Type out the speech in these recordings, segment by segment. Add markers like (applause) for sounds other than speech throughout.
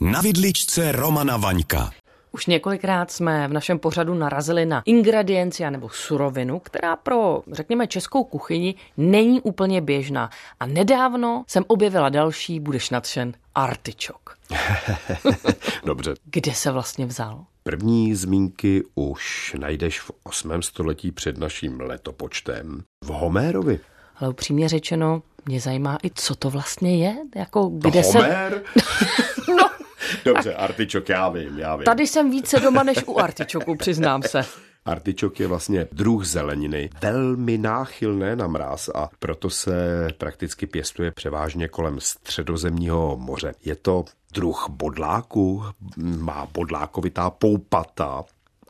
Na vidličce Romana Vaňka. Už několikrát jsme v našem pořadu narazili na ingredienci nebo surovinu, která pro, řekněme, českou kuchyni není úplně běžná. A nedávno jsem objevila další, budeš nadšen, artičok. (laughs) Dobře. Kde se vlastně vzal? První zmínky už najdeš v 8. století před naším letopočtem v Homérovi. Ale upřímně řečeno, mě zajímá i, co to vlastně je. Jako, kde se... Homér? (laughs) no. Dobře, artičok, já vím, já vím. Tady jsem více doma než u artičoku, přiznám se. Artičok je vlastně druh zeleniny, velmi náchylné na mráz a proto se prakticky pěstuje převážně kolem středozemního moře. Je to druh bodláku, má bodlákovitá poupata,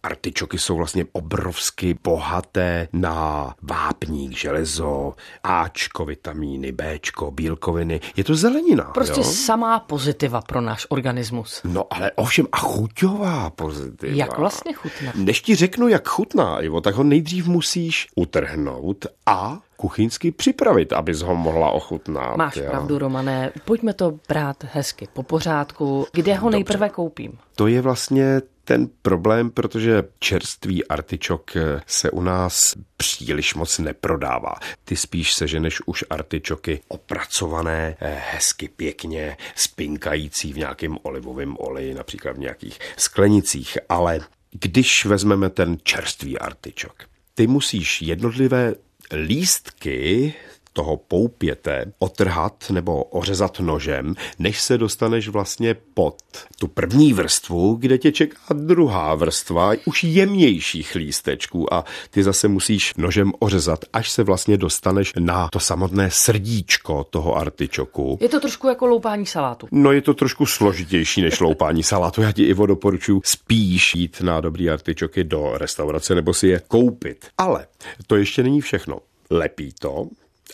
Artičoky jsou vlastně obrovsky bohaté na vápník, železo, Ačko, vitamíny, Bčko, bílkoviny. Je to zelenina. Prostě jo? samá pozitiva pro náš organismus. No ale ovšem a chuťová pozitiva. Jak vlastně chutná? Než ti řeknu, jak chutná, Ivo, tak ho nejdřív musíš utrhnout a kuchyňsky připravit, abys ho mohla ochutnat. Máš jo. pravdu, Romané. Pojďme to brát hezky po pořádku. Kde ho Dobře. nejprve koupím? To je vlastně ten problém, protože čerstvý artičok se u nás příliš moc neprodává. Ty spíš seženeš už artičoky opracované, eh, hezky pěkně, spinkající v nějakém olivovém oleji, například v nějakých sklenicích, ale když vezmeme ten čerstvý artičok, ty musíš jednotlivé lístky toho poupěte otrhat nebo ořezat nožem, než se dostaneš vlastně pod tu první vrstvu, kde tě čeká druhá vrstva už jemnějších lístečků a ty zase musíš nožem ořezat, až se vlastně dostaneš na to samotné srdíčko toho artičoku. Je to trošku jako loupání salátu. No je to trošku složitější než loupání salátu. Já ti Ivo doporučuji spíš jít na dobrý artičoky do restaurace nebo si je koupit. Ale to ještě není všechno. Lepí to,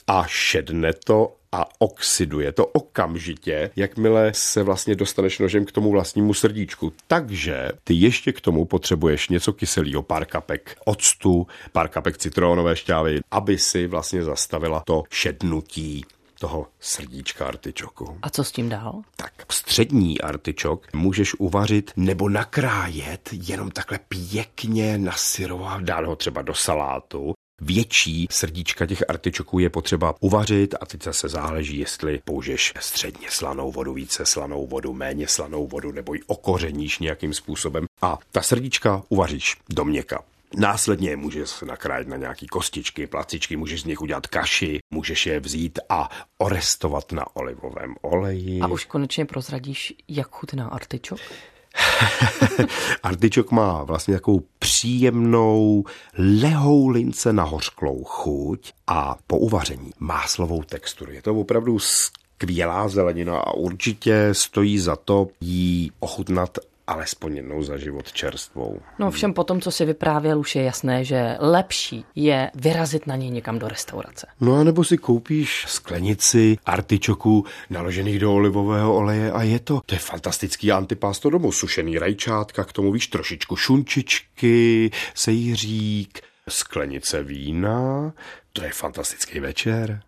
a šedne to a oxiduje to okamžitě, jakmile se vlastně dostaneš nožem k tomu vlastnímu srdíčku. Takže ty ještě k tomu potřebuješ něco kyselého, pár kapek octu, pár kapek citronové šťávy, aby si vlastně zastavila to šednutí toho srdíčka artičoku. A co s tím dál? Tak střední artičok můžeš uvařit nebo nakrájet jenom takhle pěkně nasyrovat, dát ho třeba do salátu větší srdíčka těch artičoků je potřeba uvařit a teď zase záleží, jestli použiješ středně slanou vodu, více slanou vodu, méně slanou vodu nebo ji okořeníš nějakým způsobem a ta srdíčka uvaříš do měka. Následně je můžeš nakrájet na nějaký kostičky, placičky, můžeš z nich udělat kaši, můžeš je vzít a orestovat na olivovém oleji. A už konečně prozradíš, jak chutná artičok? (laughs) Artičok má vlastně takovou příjemnou, lehou lince nahořklou chuť a po uvaření máslovou texturu. Je to opravdu skvělá zelenina a určitě stojí za to jí ochutnat alespoň jednou za život čerstvou. No všem potom, co si vyprávěl, už je jasné, že lepší je vyrazit na něj někam do restaurace. No a nebo si koupíš sklenici artičoků naložených do olivového oleje a je to, to je fantastický antipásto domu, sušený rajčátka, k tomu víš trošičku šunčičky, sejřík, sklenice vína, to je fantastický večer.